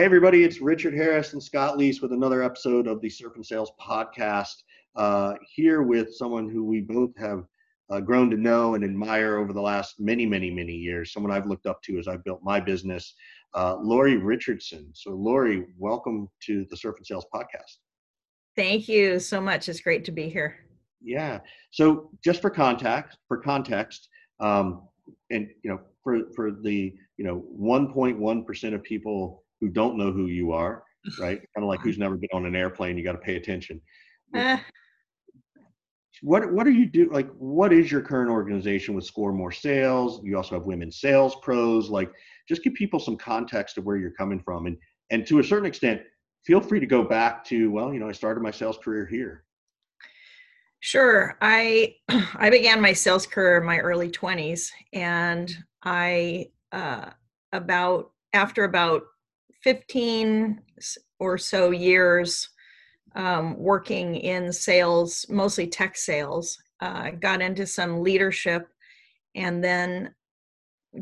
Hey, everybody, it's Richard Harris and Scott Leese with another episode of the Surf and Sales podcast. Uh, here with someone who we both have uh, grown to know and admire over the last many, many, many years, someone I've looked up to as I've built my business, uh, Lori Richardson. So, Lori, welcome to the Surf and Sales podcast. Thank you so much. It's great to be here. Yeah. So, just for context, for context, um, and you know, for for the you know 1.1 percent of people who don't know who you are, right? kind of like who's never been on an airplane. You got to pay attention. Uh, what what are you do like what is your current organization with score more sales you also have women sales pros like just give people some context of where you're coming from and and to a certain extent feel free to go back to well you know i started my sales career here sure i i began my sales career in my early 20s and i uh about after about 15 or so years um, working in sales, mostly tech sales. Uh, got into some leadership and then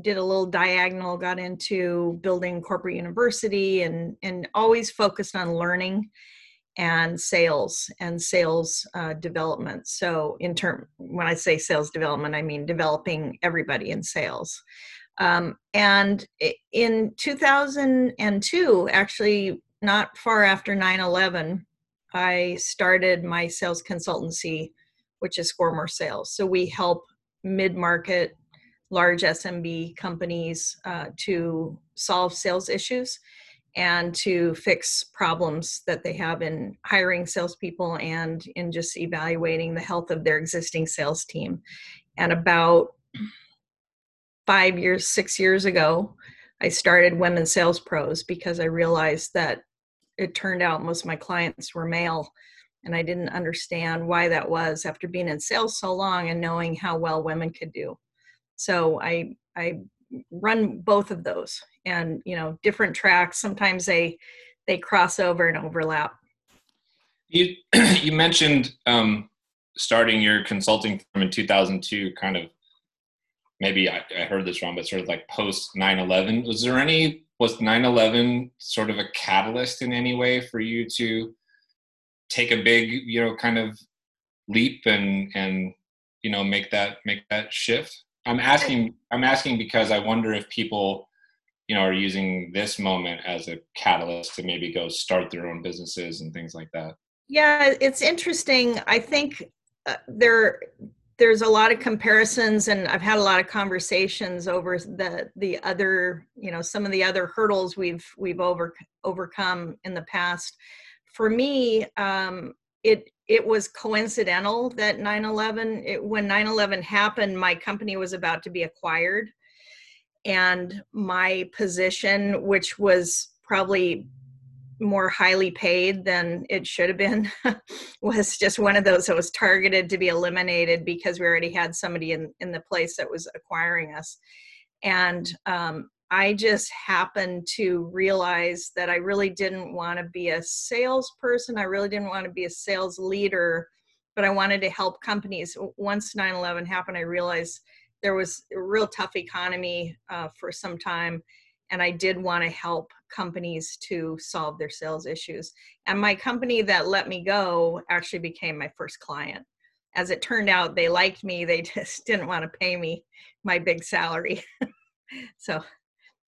did a little diagonal, got into building corporate university and, and always focused on learning and sales and sales uh, development. So, in term, when I say sales development, I mean developing everybody in sales. Um, and in 2002, actually, not far after 9 11, I started my sales consultancy, which is Score More Sales. So we help mid market, large SMB companies uh, to solve sales issues and to fix problems that they have in hiring salespeople and in just evaluating the health of their existing sales team. And about five years, six years ago, I started Women Sales Pros because I realized that it turned out most of my clients were male. And I didn't understand why that was after being in sales so long and knowing how well women could do. So I I run both of those and you know different tracks sometimes they they cross over and overlap you you mentioned um, starting your consulting firm in 2002 kind of maybe I, I, heard this wrong, but sort of like post 9-11. Was there any, was 9-11 sort of a catalyst in any way for you to take a big, you know, kind of leap and, and, you know, make that, make that shift? I'm asking, I'm asking because I wonder if people, you know, are using this moment as a catalyst to maybe go start their own businesses and things like that. Yeah, it's interesting. I think uh, there there's a lot of comparisons and i've had a lot of conversations over the the other you know some of the other hurdles we've we've over overcome in the past. For me um it it was coincidental that 9-11 when 9-11 happened my company was about to be acquired. And my position which was probably more highly paid than it should have been was just one of those that was targeted to be eliminated because we already had somebody in, in the place that was acquiring us. And um, I just happened to realize that I really didn't want to be a salesperson. I really didn't want to be a sales leader, but I wanted to help companies. Once 9 11 happened, I realized there was a real tough economy uh, for some time and I did want to help companies to solve their sales issues. And my company that let me go actually became my first client. As it turned out, they liked me, they just didn't want to pay me my big salary. so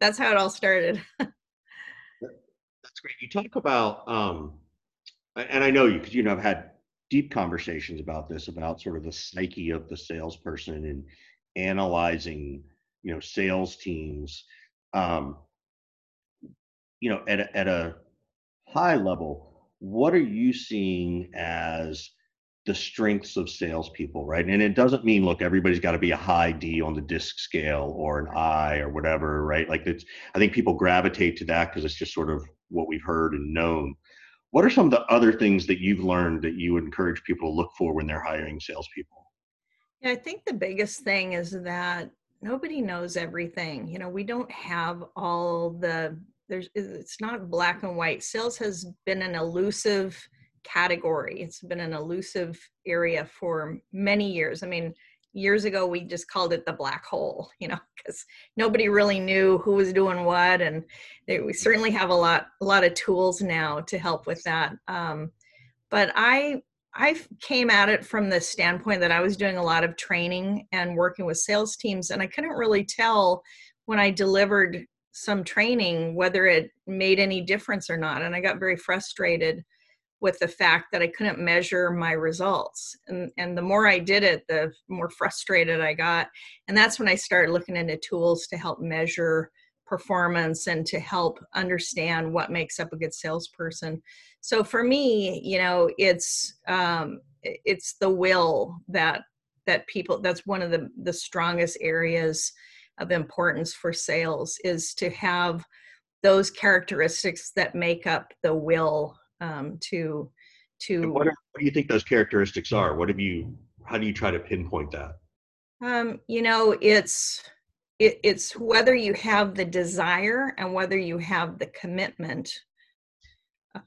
that's how it all started. that's great. You talk about, um, and I know you because you know I've had deep conversations about this, about sort of the psyche of the salesperson and analyzing, you know, sales teams um, you know, at a, at a high level, what are you seeing as the strengths of salespeople, right? And it doesn't mean, look, everybody's got to be a high D on the disc scale or an I or whatever, right? Like it's, I think people gravitate to that because it's just sort of what we've heard and known. What are some of the other things that you've learned that you would encourage people to look for when they're hiring salespeople? Yeah, I think the biggest thing is that nobody knows everything. You know, we don't have all the there's it's not black and white. Sales has been an elusive category. It's been an elusive area for many years. I mean, years ago we just called it the black hole you know because nobody really knew who was doing what and they, we certainly have a lot a lot of tools now to help with that um, but i i came at it from the standpoint that i was doing a lot of training and working with sales teams and i couldn't really tell when i delivered some training whether it made any difference or not and i got very frustrated with the fact that I couldn't measure my results. And, and the more I did it, the more frustrated I got. And that's when I started looking into tools to help measure performance and to help understand what makes up a good salesperson. So for me, you know, it's um, it's the will that that people that's one of the the strongest areas of importance for sales is to have those characteristics that make up the will um, to to what, are, what do you think those characteristics are? What have you how do you try to pinpoint that? Um, you know it's it, it's whether you have the desire and whether you have the commitment.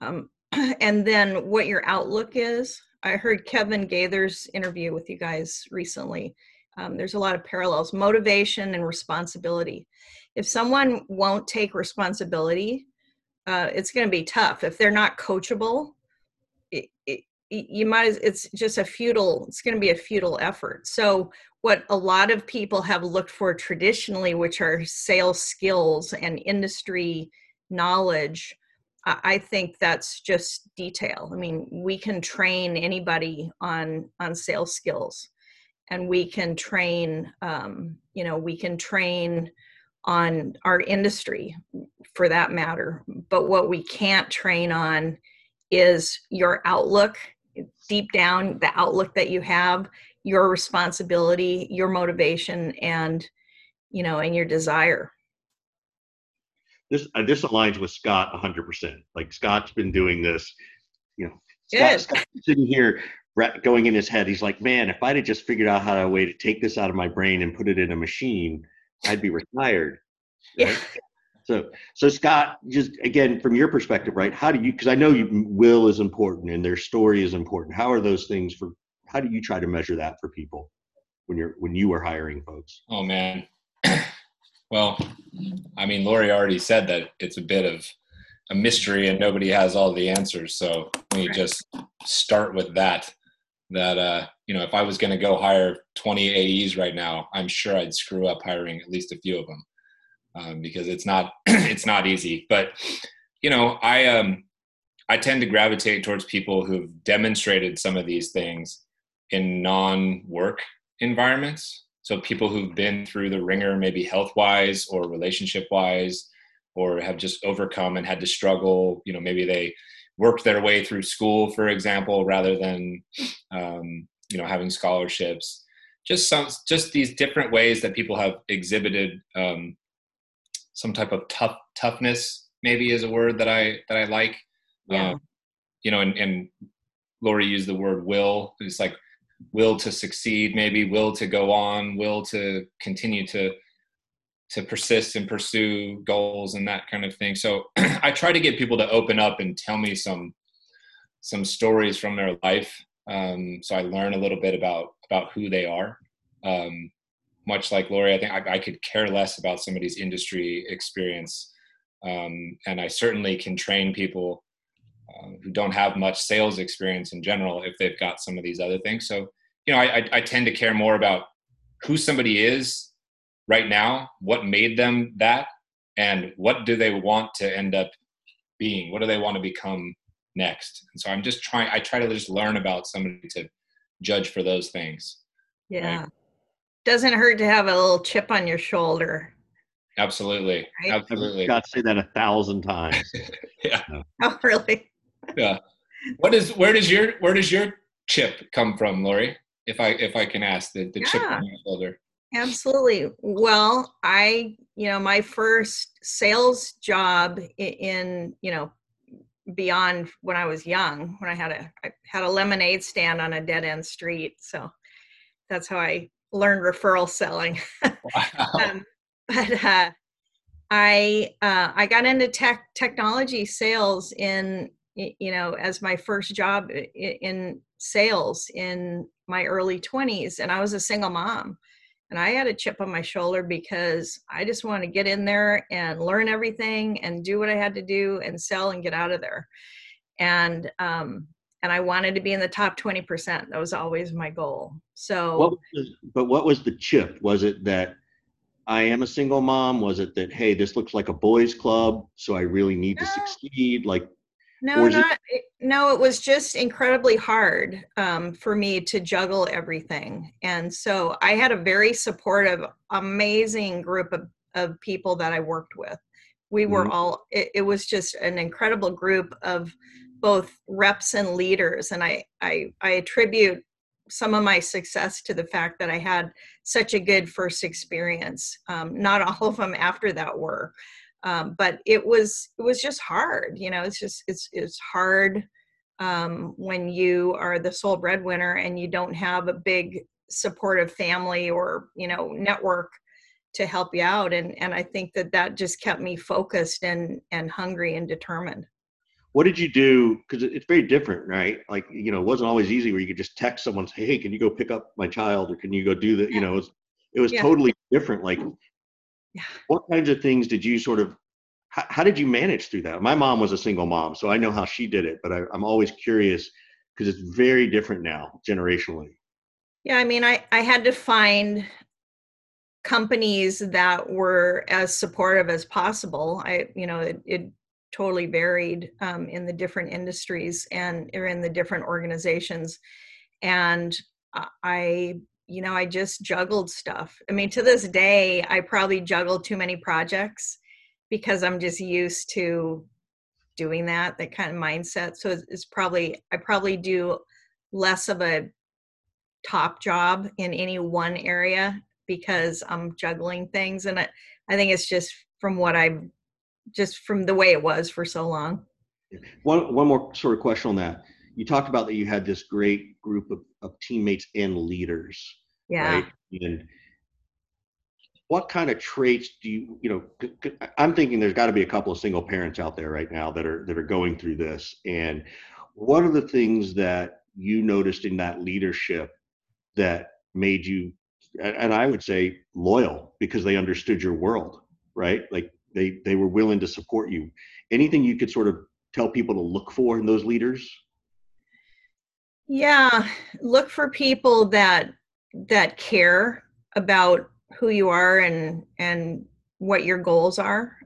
Um, and then what your outlook is. I heard kevin gaither's interview with you guys recently um, there's a lot of parallels motivation and responsibility. If someone won't take responsibility uh, it's going to be tough. If they're not coachable you might it's just a futile it's going to be a futile effort. So what a lot of people have looked for traditionally which are sales skills and industry knowledge i think that's just detail. I mean we can train anybody on on sales skills and we can train um, you know we can train on our industry for that matter. But what we can't train on is your outlook, deep down, the outlook that you have, your responsibility, your motivation, and you know, and your desire. This uh, this aligns with Scott 100%. Like Scott's been doing this, you know. Scott, Scott's sitting here going in his head. He's like, man, if I'd have just figured out how to way to take this out of my brain and put it in a machine, I'd be retired. Right? Yeah. So, so Scott, just again from your perspective, right? How do you? Because I know you, will is important and their story is important. How are those things for? How do you try to measure that for people when you're when you are hiring folks? Oh man, well, I mean, Lori already said that it's a bit of a mystery and nobody has all the answers. So let me just start with that. That uh, you know, if I was going to go hire 20 AEs right now, I'm sure I'd screw up hiring at least a few of them um, because it's not it's not easy. But you know, I um I tend to gravitate towards people who've demonstrated some of these things in non-work environments. So people who've been through the ringer, maybe health-wise or relationship-wise, or have just overcome and had to struggle. You know, maybe they worked their way through school, for example, rather than um, you know having scholarships. Just some, just these different ways that people have exhibited um, some type of tough toughness maybe is a word that I that I like. Yeah. Um, you know, and, and Lori used the word will. It's like will to succeed, maybe will to go on, will to continue to to persist and pursue goals and that kind of thing. So I try to get people to open up and tell me some some stories from their life, um, so I learn a little bit about about who they are. Um, much like Lori, I think I, I could care less about somebody's industry experience. Um, and I certainly can train people uh, who don't have much sales experience in general if they've got some of these other things. So, you know, I, I, I tend to care more about who somebody is right now, what made them that, and what do they want to end up being? What do they want to become next? And so I'm just trying, I try to just learn about somebody to judge for those things. Yeah. Right? doesn't hurt to have a little chip on your shoulder. Absolutely. Right? Absolutely. Got to say that a thousand times. yeah. Oh, really? yeah. What is where does your where does your chip come from, Lori? If I if I can ask the, the yeah. chip on your shoulder. Absolutely. Well, I, you know, my first sales job in, you know, beyond when I was young, when I had a I had a lemonade stand on a dead end street. So that's how I learned referral selling. Wow. um, but uh, I uh, I got into tech technology sales in you know as my first job in sales in my early 20s and I was a single mom. And I had a chip on my shoulder because I just wanted to get in there and learn everything and do what I had to do and sell and get out of there. And um, and I wanted to be in the top 20%. That was always my goal. So What was, but what was the chip? Was it that I am a single mom? Was it that hey, this looks like a boys' club, so I really need to succeed? Like, No, it- not it- no. It was just incredibly hard um, for me to juggle everything, and so I had a very supportive, amazing group of of people that I worked with. We were Mhm. all. It, it was just an incredible group of both reps and leaders, and I I I attribute some of my success to the fact that I had such a good first experience. Um, not all of them after that were, um, but it was it was just hard you know it's just it's it's hard um, when you are the sole breadwinner and you don't have a big supportive family or you know network to help you out and and i think that that just kept me focused and and hungry and determined what did you do? Because it's very different, right? Like, you know, it wasn't always easy where you could just text someone, say, hey, can you go pick up my child, or can you go do that? You know, it was, it was Yeah. totally different. Like, Yeah. what kinds of things did you sort of? How, how did you manage through that? My mom was a single mom, so I know how she did it. But I, I'm always curious because it's very different now, generationally. yeah i mean i i had to find companies that were as supportive as possible i you know it, it totally varied um, in the different industries and or in the different organizations and I- i you know i just juggled stuff. I mean to this day i probably juggle too many projects because i'm just used to doing that that kind of mindset. So it's, it's probably i probably do less of a top job in any one area because i'm juggling things. And i, I think it's just from what i've just from the way it was for so long. One one more sort of question on that. You talked about that you had this great group of, of teammates and leaders, yeah right? And what kind of traits do you, you know, I'm thinking there's got to be a couple of single parents out there right now that are that are going through this. And what are the things that you noticed in that leadership that made you, and and I would say loyal because they understood your world, right? Like they they were willing to support you. Anything you could sort of tell people to look for in those leaders? yeah look for people that that care about who you are and and what your goals are.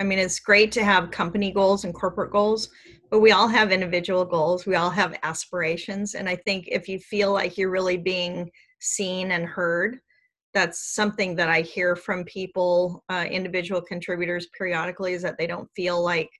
I mean it's great to have company goals and corporate goals but we all have individual goals. We all have aspirations. And i think if you feel like you're really being seen and heard that's something that i hear from people uh, individual contributors periodically is that they don't feel like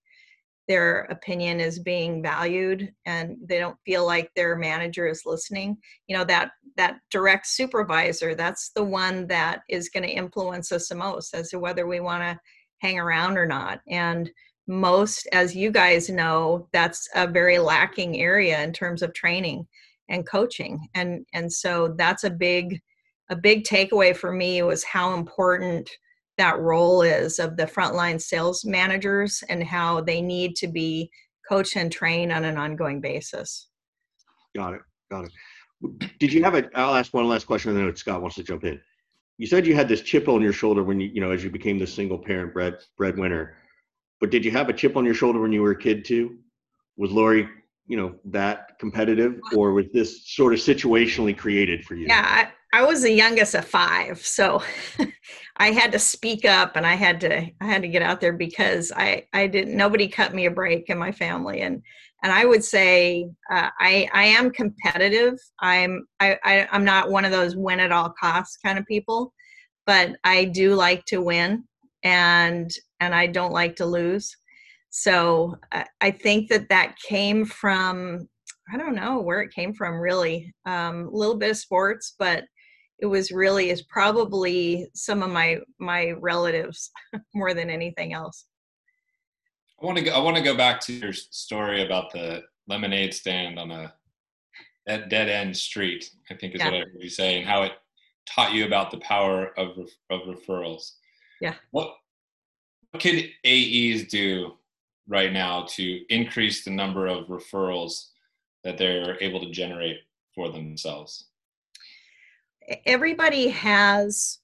their opinion is being valued and they don't feel like their manager is listening you know that that direct supervisor that's the one that is going to influence us the most as to whether we want to hang around or not. And most as you guys know that's a very lacking area in terms of training and coaching. And and so that's a big a big takeaway for me was how important that role is of the frontline sales managers and how they need to be coached and trained on an ongoing basis. Got it. Got it. Did you have a? I'll ask one last question, and then Scott wants to jump in. You said you had this chip on your shoulder when you, you know, as you became the single parent bread breadwinner. But did you have a chip on your shoulder when you were a kid too? Was Lori, you know, that competitive, or was this sort of situationally created for you? Yeah, I, was the youngest of five, so I had to speak up and I had to I had to get out there because I I didn't nobody cut me a break in my family and and I would say uh, I I am competitive. I'm I, I I'm not one of those win at all costs kind of people, but I do like to win and and I don't like to lose. So I, I think that that came from I don't know where it came from really. Um, a little bit of sports, but it was really is probably some of my my relatives more than anything else. I want to go. I want to go back to your story about the lemonade stand on a that dead end street. I think is Yeah. what I heard you say, and how it taught you about the power of of referrals. Yeah. What what could AEs do right now to increase the number of referrals that they're able to generate for themselves? Everybody has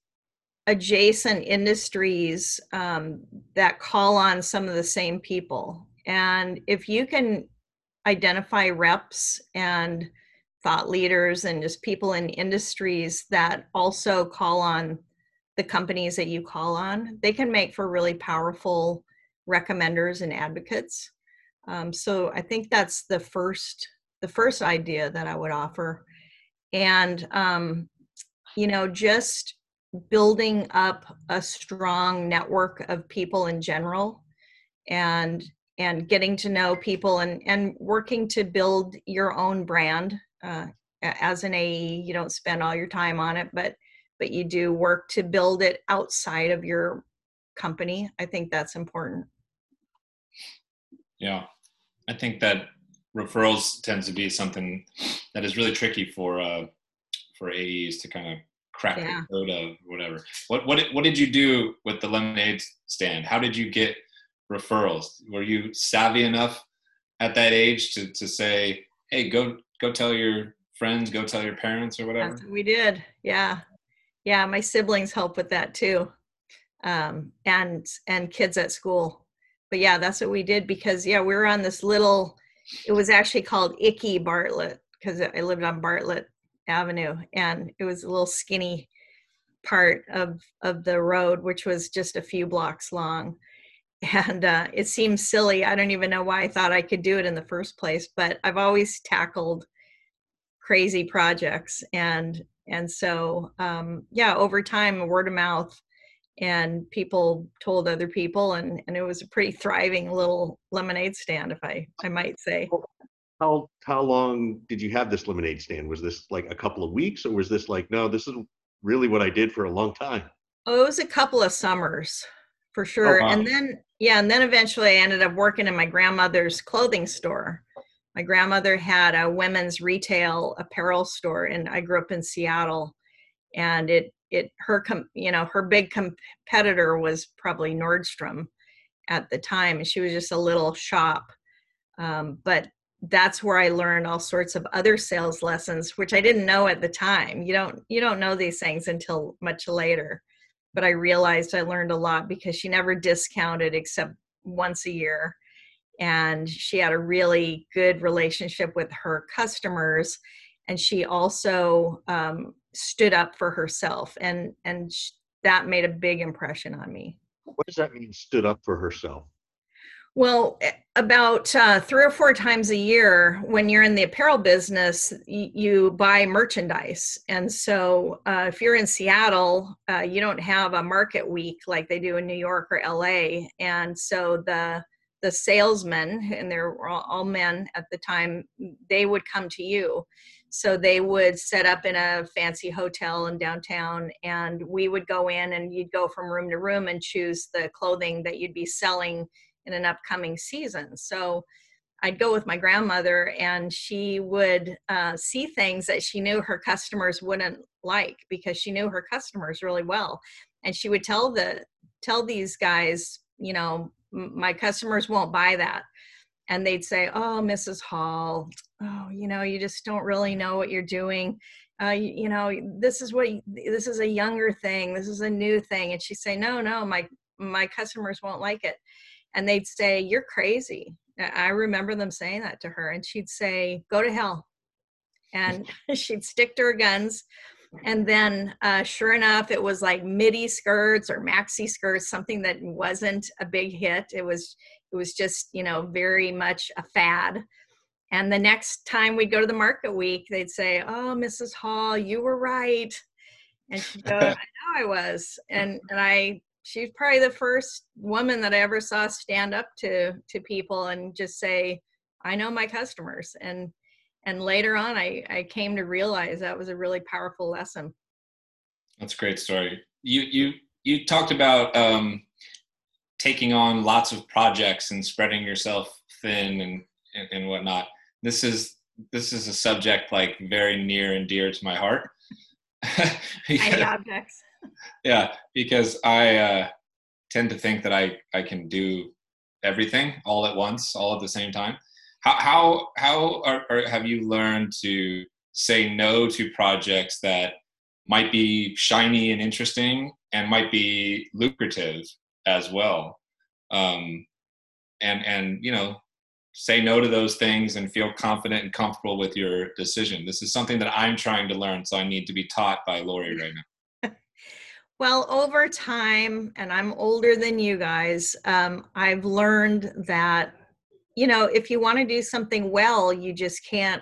adjacent industries um, that call on some of the same people. And if you can identify reps and thought leaders and just people in industries that also call on the companies that you call on, they can make for really powerful recommenders and advocates. Um, so I think that's the first the first idea that I would offer, and um, you know just building up a strong network of people in general, and and getting to know people and and working to build your own brand. Uh, as an AE, you don't spend all your time on it, but but you do work to build it outside of your company. I think that's important. Yeah, I think that referrals tends to be something that is really tricky for uh, for AEs to kind of crack yeah. the code of whatever. What what what did you do with the lemonade stand? How did you get referrals? Were you savvy enough at that age to to say, "Hey, go go tell your friends, go tell your parents or whatever"? What we did. Yeah. Yeah, my siblings help with that too. Um, and and kids at school but yeah, that's what we did because yeah, we were on this little. It was actually called Icky Bartlett because I lived on Bartlett Avenue, and it was a little skinny part of of the road, which was just a few blocks long. And uh, it seems silly. I don't even know why I thought I could do it in the first place, but I've always tackled crazy projects, and and so um, yeah, over time, word of mouth and people told other people and and it was a pretty thriving little lemonade stand if i i might say how how long did you have this lemonade stand? Was this like a couple of weeks or was this like no this is really what i did for a long time? Oh it was a couple of summers for oh, sure. oh, wow. and then yeah and then eventually i ended up working in my grandmother's clothing store. My grandmother had a women's retail apparel store and i grew up in seattle. And it it her com, you know her big competitor was probably Nordstrom at the time and she was just a little shop. Um, but that's where I learned all sorts of other sales lessons which I didn't know at the time. You don't you don't know these things until much later. But I realized I learned a lot because she never discounted except once a year. And she had a really good relationship with her customers. And she also um, stood up for herself. And and sh- that made a big impression on me. What does that mean stood up for herself well about uh, three or four times a year when you're in the apparel business y- you buy merchandise. And so uh, if you're in seattle uh, you don't have a market week like they do in new york or la and so the the salesmen and they're all men at the time they would come to you. So they would set up in a fancy hotel in downtown and we would go in and you'd go from room to room and choose the clothing that you'd be selling in an upcoming season. So i'd go with my grandmother and she would uh, see things that she knew her customers wouldn't like because she knew her customers really well. And she would tell the tell these guys you know my customers won't buy that. And they'd say oh mrs hall oh you know you just don't really know what you're doing. Uh, you, you, know this is what this is a younger thing. This is a new thing. And she'd say no no my my customers won't like it and they'd say you're crazy. I remember them saying that to her and she'd say go to hell. And she'd stick to her guns. And then uh, sure enough it was like midi skirts or maxi skirts something that wasn't a big hit. It was it was just you know very much a fad. And the next time we'd go to the market week they'd say oh mrs hall you were right. And she'd go i know i was. And and i she's probably the first woman that i ever saw stand up to to people and just say i know my customers and and later on i i came to realize that was a really powerful lesson that's a great story you you you talked about um taking on lots of projects and spreading yourself thin and, and, and whatnot. This is this is a subject like very near and dear to my heart. because, objects. Yeah, because I uh, tend to think that I I can do everything all at once, all at the same time. How how how are, are, have you learned to say no to projects that might be shiny and interesting and might be lucrative as well? Um, and and you know say no to those things and feel confident and comfortable with your decision. This is something that i'm trying to learn so i need to be taught by lori right now well over time and i'm older than you guys um, i've learned that you know if you want to do something well you just can't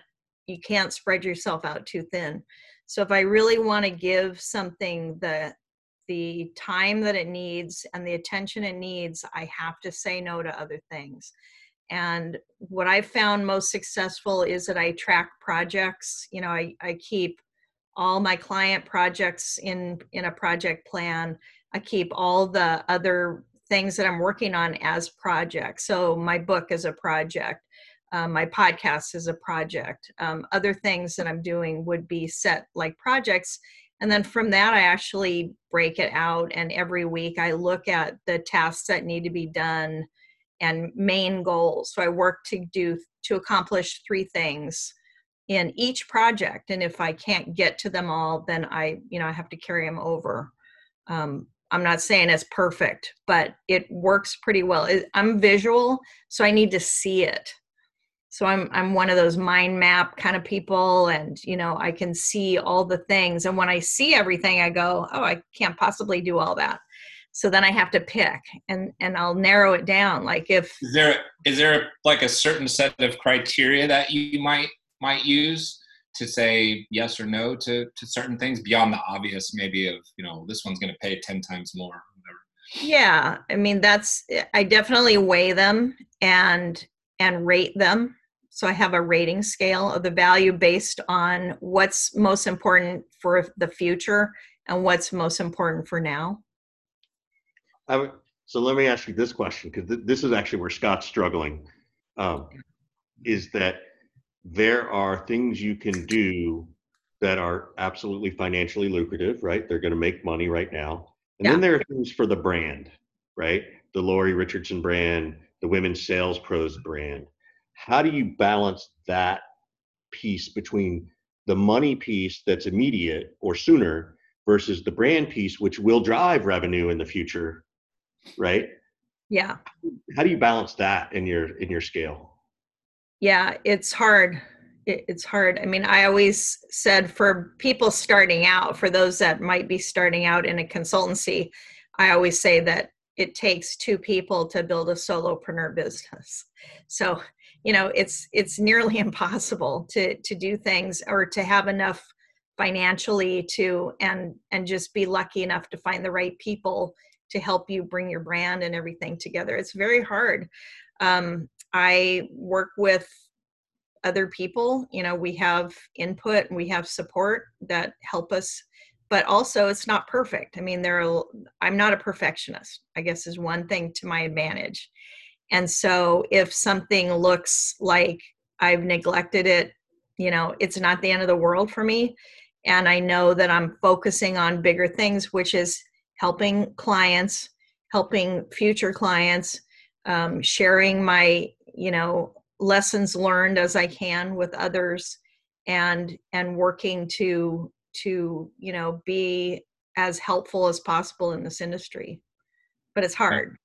you can't spread yourself out too thin. So if i really want to give something the the time that it needs and the attention it needs i have to say no to other things. And what i've found most successful is that i track projects you know i, I keep all my client projects in in a project plan i keep all the other things that I'm working on as projects. So my book is a project. Um, my podcast is a project. Um, other things that I'm doing would be set like projects. And then from that, I actually break it out. And every week I look at the tasks that need to be done and main goals. So I work to do to accomplish three things in each project. And if I can't get to them all, then I, you know, I have to carry them over. Um, I'm not saying it's perfect, but it works pretty well. I'm visual, so I need to see it. So I'm I'm one of those mind map kind of people and you know, I can see all the things and when I see everything I go, "Oh, I can't possibly do all that." So then I have to pick and and I'll narrow it down like if Is there is there like a certain set of criteria that you might might use to say yes or no to to certain things beyond the obvious maybe of you know this one's going to pay 10 times more yeah i mean that's i definitely weigh them and and rate them. So i have a rating scale of the value based on what's most important for the future and what's most important for now. I would, so let me ask you this question because th- this is actually where scott's struggling. Um, is that there are things you can do that are absolutely financially lucrative, right? They're going to make money right now. And yeah. then there are things for the brand, right? The Lori Richardson brand, the Women's Sales Pros brand. How do you balance that piece between the money piece that's immediate or sooner versus the brand piece, which will drive revenue in the future, right? Yeah. How do you balance that in your in your scale? Yeah it's hard. It, it's hard. I mean i always said for people starting out for those that might be starting out in a consultancy i always say that it takes two people to build a solopreneur business. So you know it's it's nearly impossible to to do things or to have enough financially to and and just be lucky enough to find the right people to help you bring your brand and everything together. It's very hard. Um, I work with other people. You know, we have input and we have support that help us, but also it's not perfect. I mean, there are, I'm not a perfectionist, I guess is one thing to my advantage. And so if something looks like I've neglected it, you know, it's not the end of the world for me. And I know that I'm focusing on bigger things, which is helping clients, helping future clients, um, sharing my you know lessons learned as i can with others and and working to to you know be as helpful as possible in this industry. But it's hard.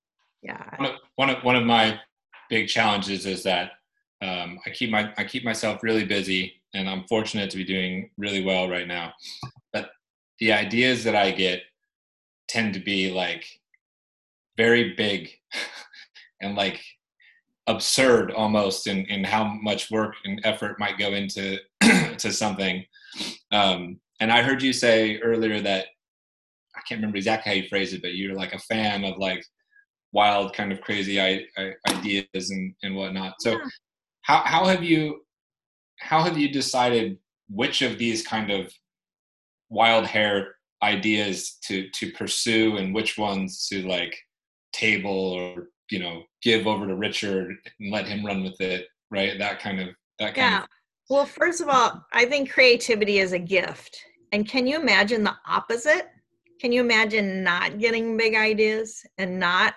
Yeah. One of one of, one of my big challenges is that um, i keep my i keep myself really busy and i'm fortunate to be doing really well right now. But the ideas that i get tend to be like very big and like absurd almost in, in how much work and effort might go into to something. Um, and I heard you say earlier that I can't remember exactly how you phrased it, but you're like a fan of like wild kind of crazy I, I, ideas and, and whatnot. So yeah. how, how have you, how have you decided which of these kind of wild hair ideas to, to pursue and which ones to like table or you know give over to richard and let him run with it right? That kind of that kind yeah. of well first of all i think creativity is a gift. And can you imagine the opposite? Can you imagine not getting big ideas and not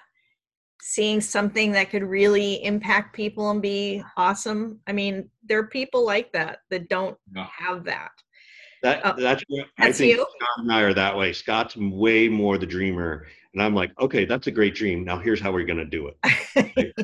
seeing something that could really impact people and be awesome? I mean there are people like that that don't have that. That Oh, that's I that's think you? Scott and I are that way. Scott's way more the dreamer, and I'm like, okay, that's a great dream. Now here's how we're gonna do it.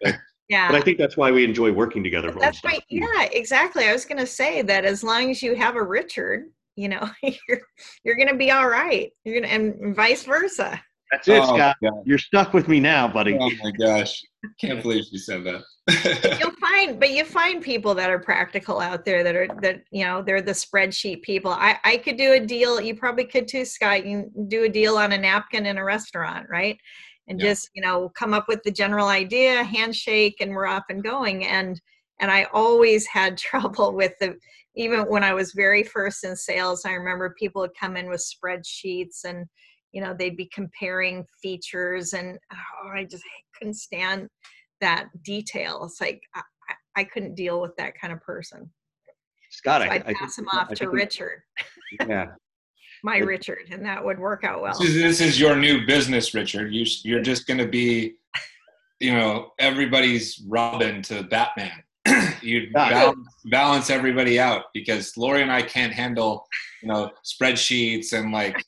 yeah. But I think that's why we enjoy working together. That's right. Yeah, exactly. I was going to say that as long as you have a Richard, you know, you're you're going to be all right. You're going to, and vice versa. That's it, Oh, Scott. God. You're stuck with me now, buddy. Oh my gosh. Can't believe she said that. You'll find, but you find people that are practical out there that are that you know they're the spreadsheet people. I I could do a deal. You probably could too, Scott. You do a deal on a napkin in a restaurant, right? And Yeah. just you know come up with the general idea, handshake, and we're off and going. And and I always had trouble with the even when I was very first in sales. I remember people would come in with spreadsheets and you know they'd be comparing features and oh, I just couldn't stand that detail. It's like I, I- I couldn't deal with that kind of person. Scott, So I, I'd I pass think, him off I to Richard, Yeah, my But- Richard, and that would work out well. This is, this is your new business, Richard. You, you're just going to be, you know, everybody's Robin to Batman. you balance, balance everybody out because Lori and I can't handle, you know, spreadsheets and like,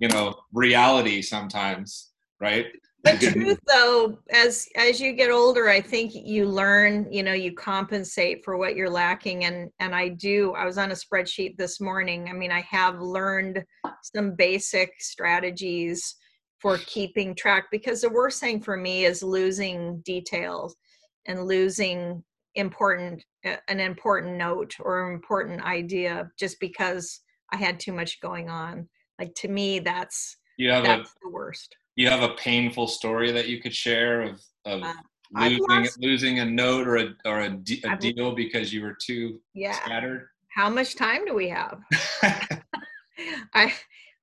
you know, reality sometimes, right? The truth, though, as as you get older, I think you learn. You know, you compensate for what you're lacking, and and I do. I was on a spreadsheet this morning. I mean, I have learned some basic strategies for keeping track because the worst thing for me is losing details and losing important an important note or an important idea just because I had too much going on. Like to me, that's You have a that's the worst. You have a painful story that you could share of of Uh, losing lost- losing a note or a or a, de- a I've- deal because you were too Yeah. scattered. How much time do we have? I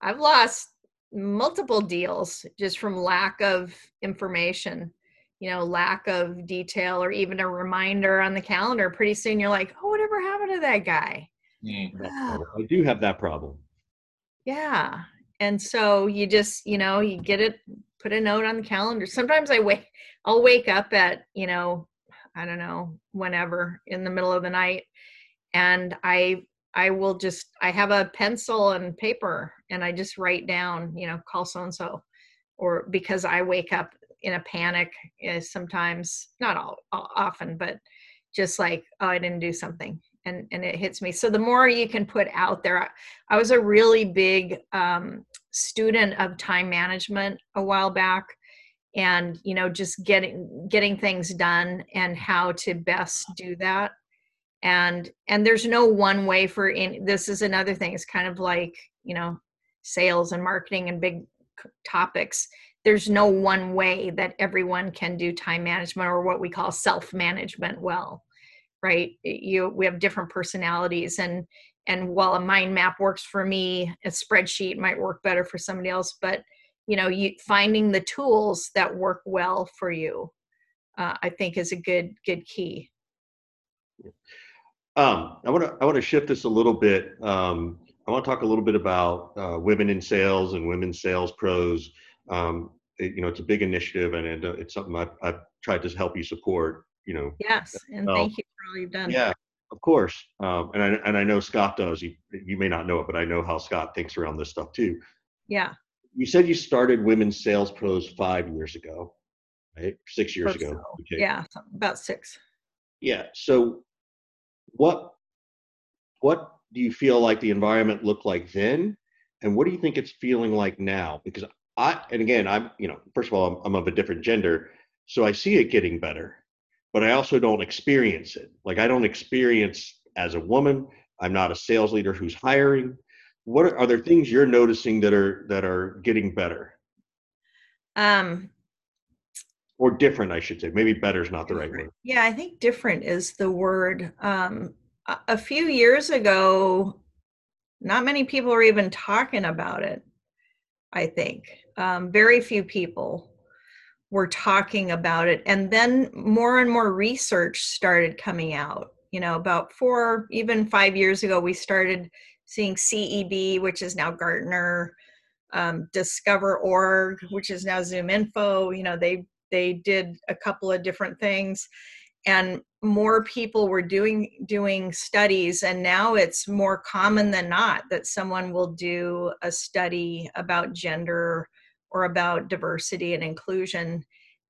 I've lost multiple deals just from lack of information, you know, lack of detail or even a reminder on the calendar. Pretty soon you're like, oh, whatever happened to that guy? Hmm. I do have that problem. Yeah. And so you just, you know, you get it, put a note on the calendar. Sometimes I wake, I'll wake up at, you know, I don't know, whenever in the middle of the night. And I, I will just, I have a pencil and paper and I just write down, you know, call so and so. Or because I wake up in a panic eh, sometimes, not all, all often, but just like, oh, I didn't do something and and it hits me. So the more you can put out there i, I was a really big um, student of time management a while back and you know just getting getting things done and how to best do that. And and there's no one way for in this is another thing it's kind of like you know sales and marketing and big topics. There's no one way that everyone can do time management or what we call self management well right you we have different personalities and and while a mind map works for me a spreadsheet might work better for somebody else but you know you finding the tools that work well for you uh, i think is a good good key Um, I want to I want to shift this a little bit. Um, I want to talk a little bit about uh, women in sales and women sales pros. Um, it- you know, it's a big initiative, and it, uh, it's something I've, I've tried to help you support. You know, yes and thank you all you've done yeah, of course. Um, and I and I know Scott does. You you may not know it, but I know how Scott thinks around this stuff too. yeah You said you started Women's Sales Pros five years ago, right? Six years ago. so. Okay. yeah about six Yeah. So, what what do you feel like the environment looked like then, and what do you think it's feeling like now? Because I, and again, I'm, you know, first of all, I'm, I'm of a different gender, so I see it getting better, but I also don't experience it. Like I don't experience as a woman. I'm not a sales leader who's hiring. What are, are there things you're noticing that are that are getting better um or different? I should say. Maybe better is not the right word. Yeah, I think different is the word. Um, a, few years ago, not many people were even talking about it. I think um, very few people were talking about it, and then more and more research started coming out. You know, about four, even five years ago, we started seeing CEB, which is now Gartner, um, Discover Org, which is now Zoom Info. You know, they they did a couple of different things and more people were doing doing studies and now it's more common than not that someone will do a study about gender or about diversity and inclusion.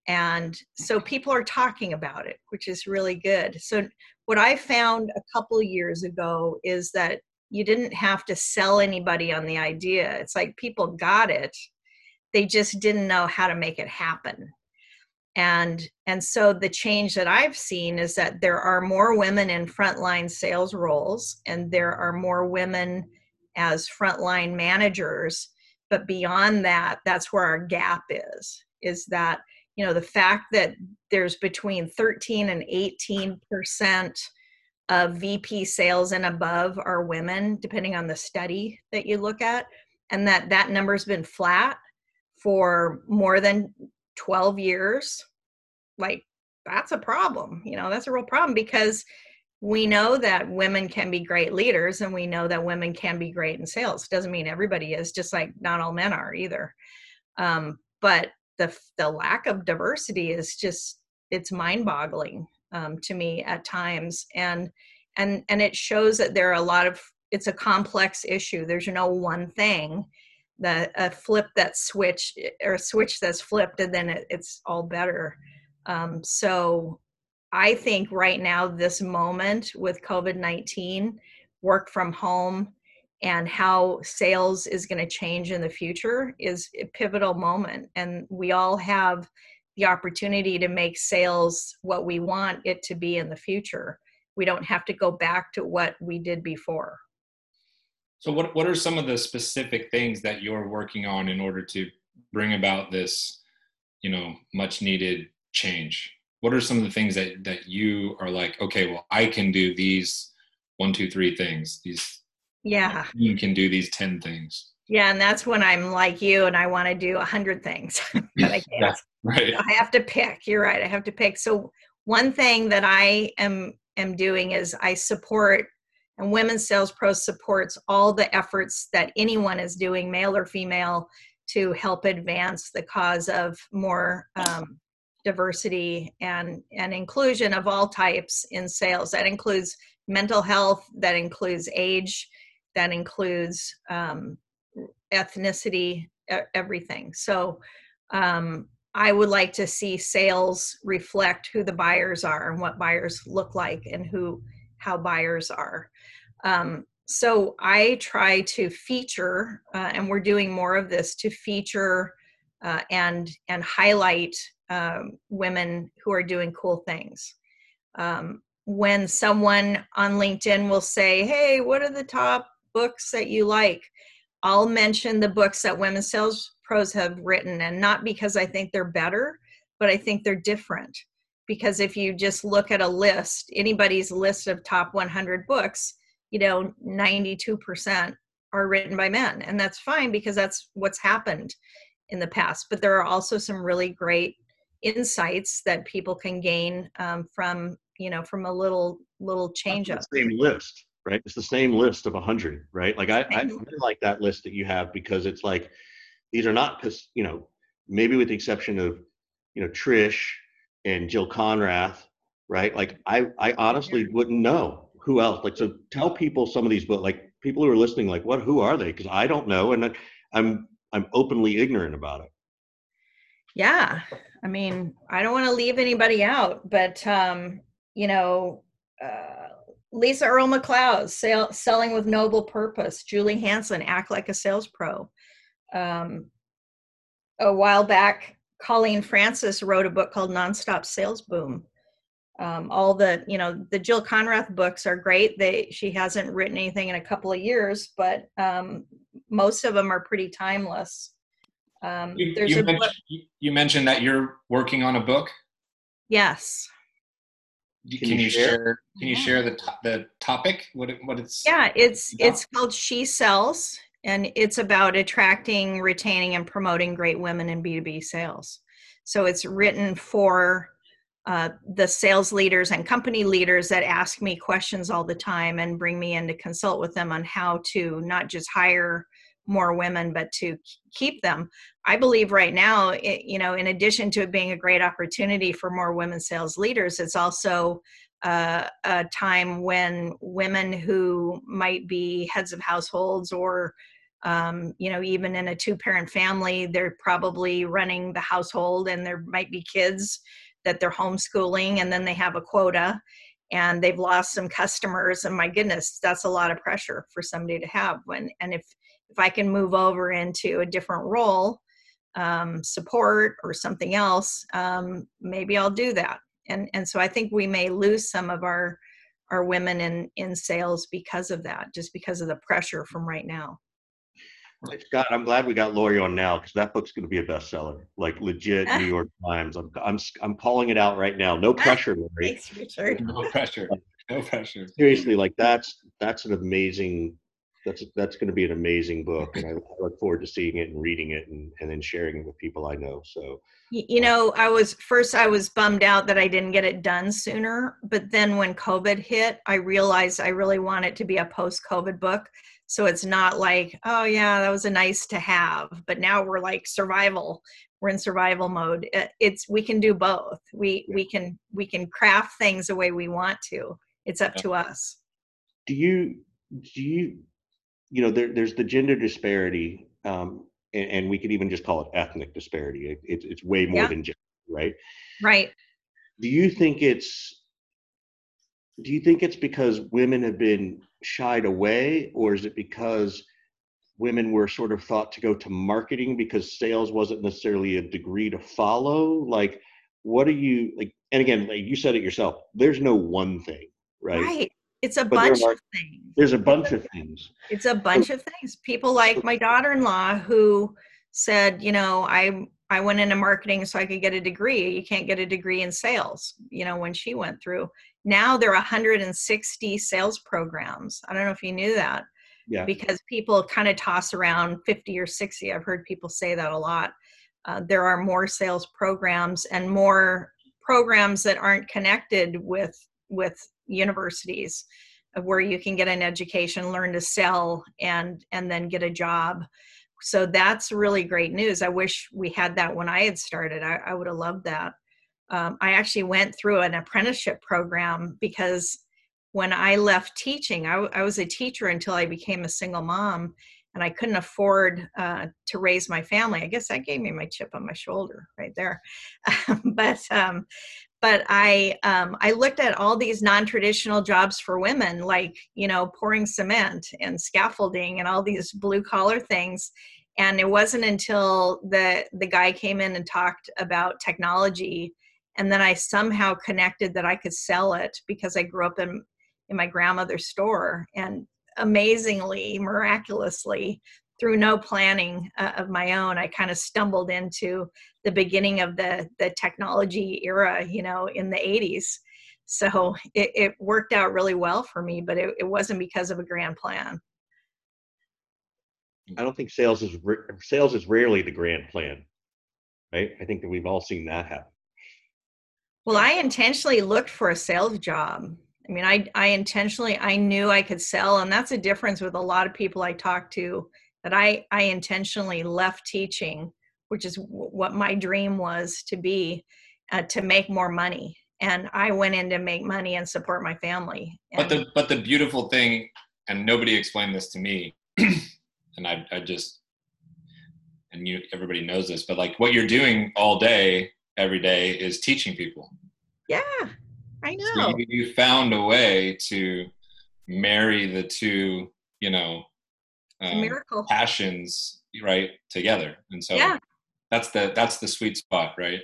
And so people are talking about it which is really good. So what i found a couple years ago is that you didn't have to sell anybody on the idea. It's like people got it. They just didn't know how to make it happen. And and so the change that i've seen is that there are more women in frontline sales roles and there are more women as frontline managers but beyond that that's where our gap is is that you know the fact that there's between 13 and 18 percent of vp sales and above are women depending on the study that you look at and that that number's been flat for more than 12 years like that's a problem you know that's a real problem because we know that women can be great leaders and we know that women can be great in sales. Doesn't mean everybody is just like not all men are either. Um, but the the lack of diversity is just it's mind boggling um, to me at times. And and and it shows that there are a lot of it's a complex issue. There's no one thing that a flip that switch or a switch that's flipped and then it, it's all better. Um, so I think right now, this moment with COVID 19, work from home, and how sales is going to change in the future is a pivotal moment. And we all have the opportunity to make sales what we want it to be in the future. We don't have to go back to what we did before. So, what, what are some of the specific things that you're working on in order to bring about this, you know, much needed change? What are some of the things that that you are like, okay, well, I can do these one, two, three things. These yeah, you can do these ten things. Yeah, and that's when I'm like you and I want to do a hundred things, but I can't. right. I have to pick. You're right. I have to pick. So one thing that I am am doing is I support and Women's Sales Pro supports all the efforts that anyone is doing, male or female, to help advance the cause of more um, diversity and, and inclusion of all types in sales. That includes mental health, that includes age, that includes um, ethnicity, everything. So um, I would like to see sales reflect who the buyers are and what buyers look like and who how buyers are. Um, so I try to feature, uh, and we're doing more of this to feature uh, and and highlight um, women who are doing cool things. Um, when someone on LinkedIn will say, Hey, what are the top books that you like? I'll mention the books that women sales pros have written, and not because I think they're better, but I think they're different. Because if you just look at a list, anybody's list of top 100 books, you know, 92% are written by men. And that's fine because that's what's happened in the past. But there are also some really great insights that people can gain um, from you know from a little little change up. same list right? It's the same list of a 100 right? Like i i like that list that you have because it's like these are not because you know maybe with the exception of you know trish and jill Konrath, right? Like i i honestly wouldn't know who else like so tell people some of these books like people who are listening like what who are they? Because i don't know and i'm i'm openly ignorant about it. Yeah I mean, I don't want to leave anybody out, but um, you know, uh, Lisa Earle McLeod, sell, selling with noble purpose. Julie Hansen, act like a sales pro. Um, a while back, Colleen Francis wrote a book called Nonstop Sales Boom. Um, all the you know the Jill Konrath books are great. They she hasn't written anything in a couple of years, but um, most of them are pretty timeless. Um, you, you, mentioned, you, mentioned, that you're working on a book. Yes. Can, can you, share? share? Can you share the to- the topic? What it, what it's? Yeah, it's about? it's called She Sells, and it's about attracting, retaining, and promoting great women in B two B sales. So it's written for uh, the sales leaders and company leaders that ask me questions all the time and bring me in to consult with them on how to not just hire more women, but to keep them. I believe right now, it, you know, in addition to it being a great opportunity for more women sales leaders, it's also uh, a time when women who might be heads of households or um, you know even in a two parent family they're probably running the household and there might be kids that they're homeschooling and then they have a quota and they've lost some customers and my goodness that's a lot of pressure for somebody to have when and if if i can move over into a different role um, support or something else um, maybe i'll do that and and so i think we may lose some of our our women in in sales because of that just because of the pressure from right now Scott, I'm glad we got Lori on now because that book's going to be a bestseller, like legit New York Times. I'm, I'm, I'm calling it out right now. No pressure, Lori. Thanks, Richard. No pressure. No pressure. Seriously, like that's that's an amazing. That's that's going to be an amazing book, and I, look forward to seeing it and reading it, and, and then sharing it with people I know. So, you uh, know, I was first I was bummed out that I didn't get it done sooner, but then when COVID hit, I realized I really want it to be a post-COVID book. So it's not like oh yeah that was a nice to have but now we're like survival we're in survival mode. It's we can do both. We we can we can craft things the way we want to. It's up to us. Do you do you you know there, there's the gender disparity um, and, and, we could even just call it ethnic disparity it, it it's way more yeah. than gender right right do you think it's do you think it's because women have been shied away, or is it because women were sort of thought to go to marketing because sales wasn't necessarily a degree to follow? Like, what are you like? And again, like you said it yourself, there's no one thing, right? Right. It's a but bunch are, of things. There's a bunch of things. It's a bunch of things. People like my daughter-in-law who said, you know, I I went into marketing so I could get a degree. You can't get a degree in sales, you know, when she went through. Now there are 160 sales programs. I don't know if you knew that. Yeah. Because people kind of toss around 50 or 60. I've heard people say that a lot. Uh, there are more sales programs and more programs that aren't connected with with universities where you can get an education learn to sell and and then get a job so that's really great news. I wish we had that when I had started. I, I would have loved that. Um, I actually went through an apprenticeship program because when I left teaching, I, I, was a teacher until I became a single mom and I couldn't afford uh, to raise my family. I guess that gave me my chip on my shoulder right there. but um, but I um, I looked at all these non-traditional jobs for women, like you know pouring cement and scaffolding and all these blue collar things. And it wasn't until the the guy came in and talked about technology, and then I somehow connected that I could sell it because I grew up in in my grandmother's store, and amazingly, miraculously, through no planning uh, of my own, I kind of stumbled into the beginning of the the technology era, you know, in the 80s. So it, it worked out really well for me, but it, it wasn't because of a grand plan. I don't think sales is sales is rarely the grand plan, right? I think that we've all seen that happen. Well, I intentionally looked for a sales job. I mean, I I intentionally I knew I could sell, and that's a difference with a lot of people I talk to that I, I intentionally left teaching, which is w- what my dream was to be, uh, to make more money. And I went in to make money and support my family. And but the but the beautiful thing, and nobody explained this to me, and I I just and you everybody knows this, but like what you're doing all day, every day is teaching people. Yeah, I know. So you, you found a way to marry the two, you know, um, miracle. passions right together. And so yeah. that's the that's the sweet spot right?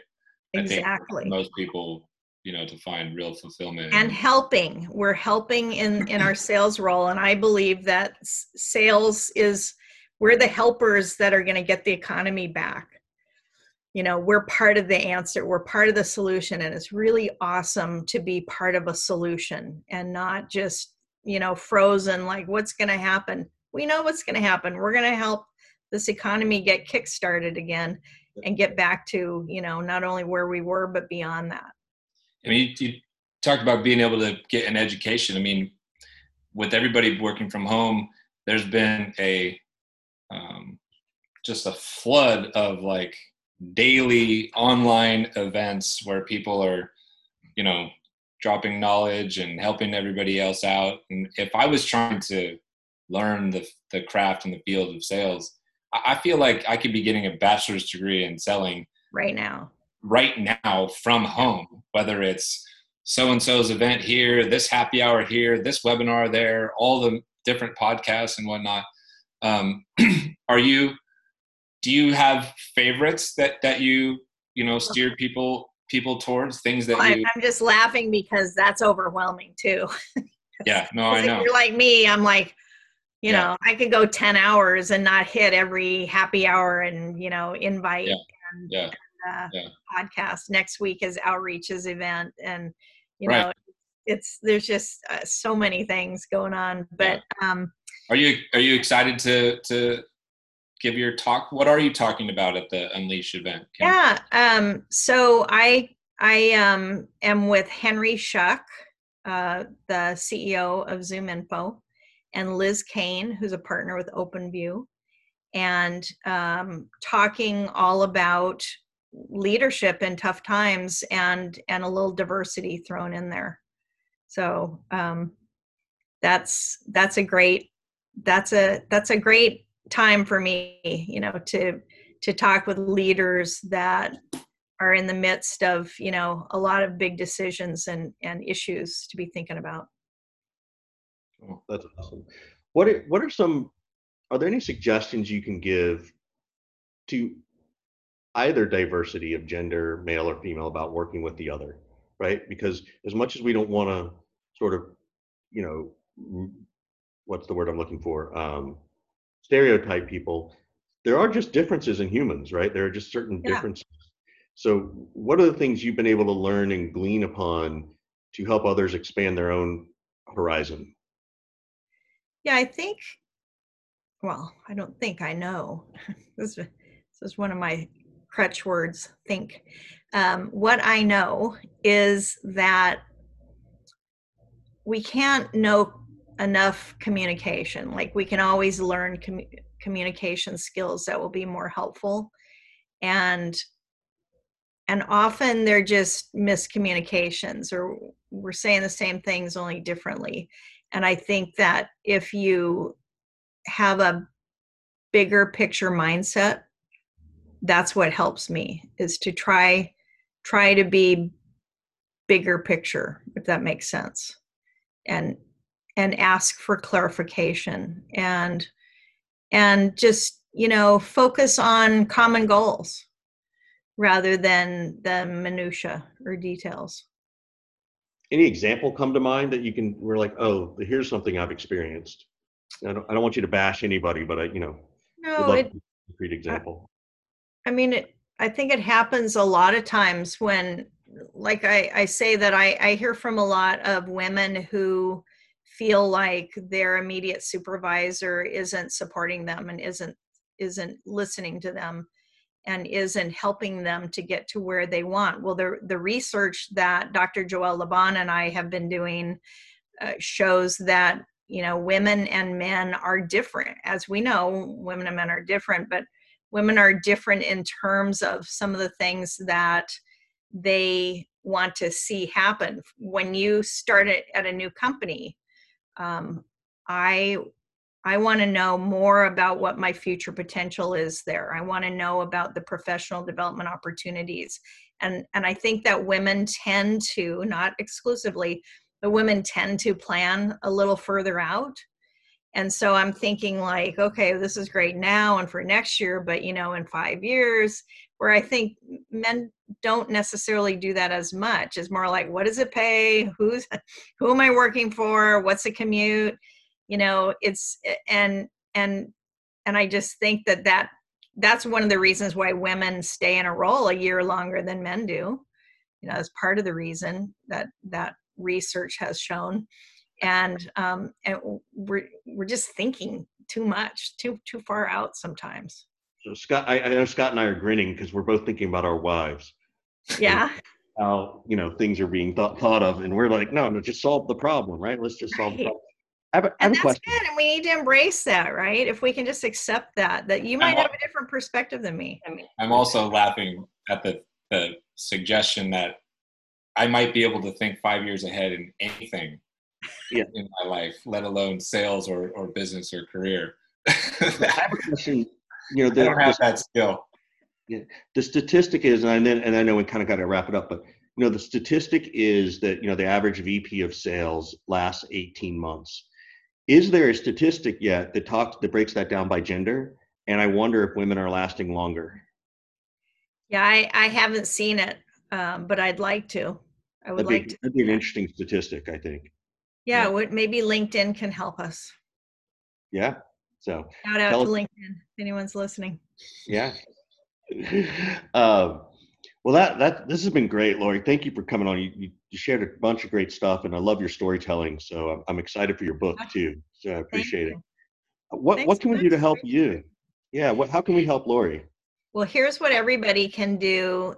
Exactly. most people you know to find real fulfillment and helping. We're helping in in our sales role and i believe that sales is we're the helpers that are going to get the economy back. You know we're part of the answer we're part of the solution and it's really awesome to be part of a solution and not just you know frozen like what's going to happen we know what's going to happen. We're going to help this economy get kickstarted again and get back to you know not only where we were but beyond that. I mean, you, you talked about being able to get an education. I mean, with everybody working from home, there's been a um, just a flood of like daily online events where people are, you know, dropping knowledge and helping everybody else out. And if I was trying to learn the the craft and the field of sales, I feel like I could be getting a bachelor's degree in selling right now. Right now from home, whether it's so and so's event here, this happy hour here, this webinar there, all the different podcasts and whatnot. Um, are you? Do you have favorites that that you you know steer people people towards things that you? I'm just laughing because that's overwhelming too. yeah, no, I know. If you're like me, I'm like, you yeah. know, I could go 10 hours and not hit every happy hour and, you know, invite yeah. and, yeah. and uh, podcast. Next week is Outreach's event. And, you right. know, it's, there's just uh, so many things going on. But, um, are you, are you excited to, to, give your talk what are you talking about at the unleash event Kim? yeah um so i i um am with henry Schuck uh the ceo of ZoomInfo and Liz Cain, who's a partner with OpenView, and um, talking all about leadership in tough times and and a little diversity thrown in there. So um, that's that's a great that's a that's a great time for me, you know, to to talk with leaders that are in the midst of you know a lot of big decisions and and issues to be thinking about Oh, that's awesome. What are, what are some? Are there any suggestions you can give to either diversity of gender, male or female, about working with the other? Right, because as much as we don't want to sort of, you know, what's the word I'm looking for? Um, stereotype people. There are just differences in humans, right? There are just certain yeah. differences. So, what are the things you've been able to learn and glean upon to help others expand their own horizon? Yeah, I think, well, I don't think I know. this, this is one of my crutch words, think. Um, what I know is that we can't know enough communication. Like we can always learn com- communication skills that will be more helpful. And and often they're just miscommunications or we're saying the same things only differently and I think that if you have a bigger picture mindset, that's what helps me is to try try to be bigger picture if that makes sense and and ask for clarification and and just you know focus on common goals rather than the minutia or details any example come to mind that you can we're like oh here's something i've experienced. I don't, I don't want you to bash anybody but i you know no it, concrete example. I, I mean it i think it happens a lot of times when like i i say that i i hear from a lot of women who feel like their immediate supervisor isn't supporting them and isn't isn't listening to them and isn't helping them to get to where they want. Well, the, the research that Dr. Joël Le Bon and I have been doing uh, shows that, you know, women and men are different. As we know, women and men are different, but women are different in terms of some of the things that they want to see happen. When you start it at a new company, um, I I want to know more about what my future potential is there. I want to know about the professional development opportunities. And, and I think that women tend to, not exclusively, but women tend to plan a little further out. And so I'm thinking like, okay, this is great now and for next year, but you know, in five years, where I think men don't necessarily do that as much. It's more like, what does it pay? Who's who am I working for? What's the commute? You know it's and and and i just think that that that's one of the reasons why women stay in a role a year longer than men do. You know that's part of the reason that that research has shown. And um and we're we're just thinking too much too too far out sometimes. So scott i, I know scott and i are grinning because we're both thinking about our wives yeah. how you know things are being thought, thought of and we're like no no just solve the problem right? Let's just solve right. the problem I have a, I have And a that's question. good. And we need to embrace that, right? If we can just accept that, that you might al- have a different perspective than me. I'm also laughing at the, the suggestion that I might be able to think five years ahead in anything Yeah. in my life, let alone sales or, or business or career. I have a question. You know, I the, don't have the, that skill. Yeah, the statistic is, and then and I know we kind of got to wrap it up, but you know, the statistic is that you know the average VP of sales lasts 18 months. Is there a statistic yet that talks that breaks that down by gender? And I wonder if women are lasting longer. Yeah, I, I haven't seen it, um, but I'd like to. I would That'd be, like to. that'd be an interesting statistic, I think. Yeah, yeah. would maybe LinkedIn can help us. Yeah. So Shout out to us- LinkedIn if anyone's listening. yeah. um, well, that that this has been great, Lori. Thank you for coming on. You, you, you shared a bunch of great stuff, and I love your storytelling. So I'm, I'm excited for your book too. So I appreciate it. What Thanks what can we do to help you? Yeah. What how can we help Lori? Well, here's what everybody can do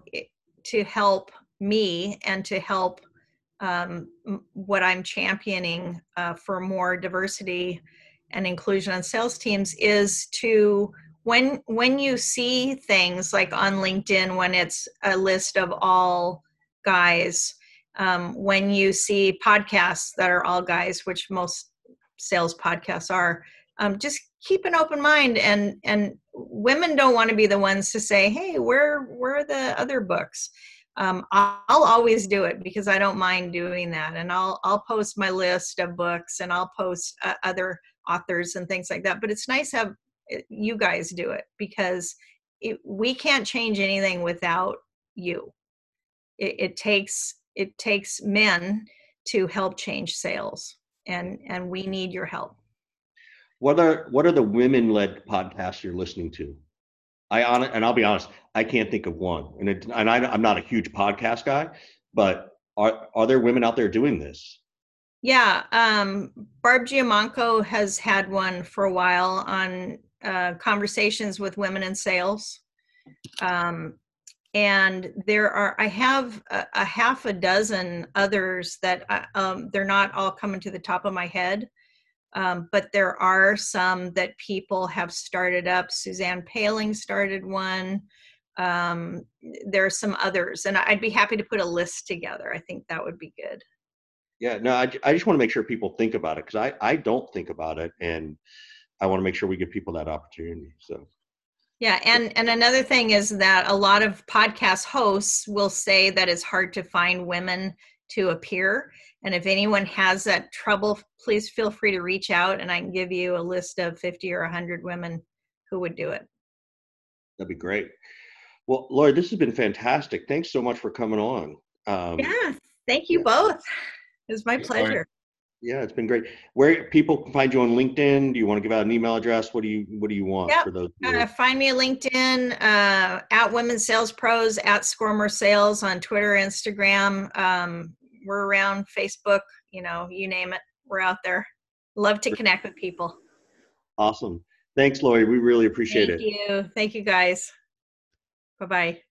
to help me and to help um, what I'm championing uh, for more diversity and inclusion on sales teams is to when when you see things like on LinkedIn when it's a list of all guys, um, when you see podcasts that are all guys, which most sales podcasts are, um, just keep an open mind and and women don't want to be the ones to say hey where where are the other books? Um, I'll, always do it because i don't mind doing that and i'll i'll post my list of books and i'll post uh, other authors and things like that but it's nice to have you guys do it because it, we can't change anything without you it, it takes it takes men to help change sales and and we need your help What are what are the women led podcasts you're listening to? I on and I'll be honest, I can't think of one. And it, and I, I'm not a huge podcast guy, but are are there women out there doing this? Yeah, um, Barb Giamanco has had one for a while on uh, conversations with women in sales. Um, and there are, I have a, a half a dozen others that I, um, they're not all coming to the top of my head. Um, but there are some that people have started up. Suzanne Paling started one. Um, there are some others, and I'd be happy to put a list together. I think that would be good. Yeah, no, I, I just want to make sure people think about it because I, I don't think about it. And I want to make sure we give people that opportunity. So, Yeah, and and another thing is that a lot of podcast hosts will say that it's hard to find women to appear. And if anyone has that trouble, please feel free to reach out and I can give you a list of 50 or 100 women who would do it. that'd be great. Well, Lori, this has been fantastic. Thanks so much for coming on. Um, Yeah, thank you both. It was my pleasure. Yeah, it's been great. Where people can find you on LinkedIn? Do you want to give out an email address? What do you What do you want Yep. for those? Uh, find me at LinkedIn, uh, at Women Sales Pros, at Score More Sales on Twitter, Instagram. Um, we're around Facebook, you know, you name it. We're out there. Love to connect with people. Awesome. Thanks, Lori. We really appreciate Thank it. you. Thank you, guys. Bye bye.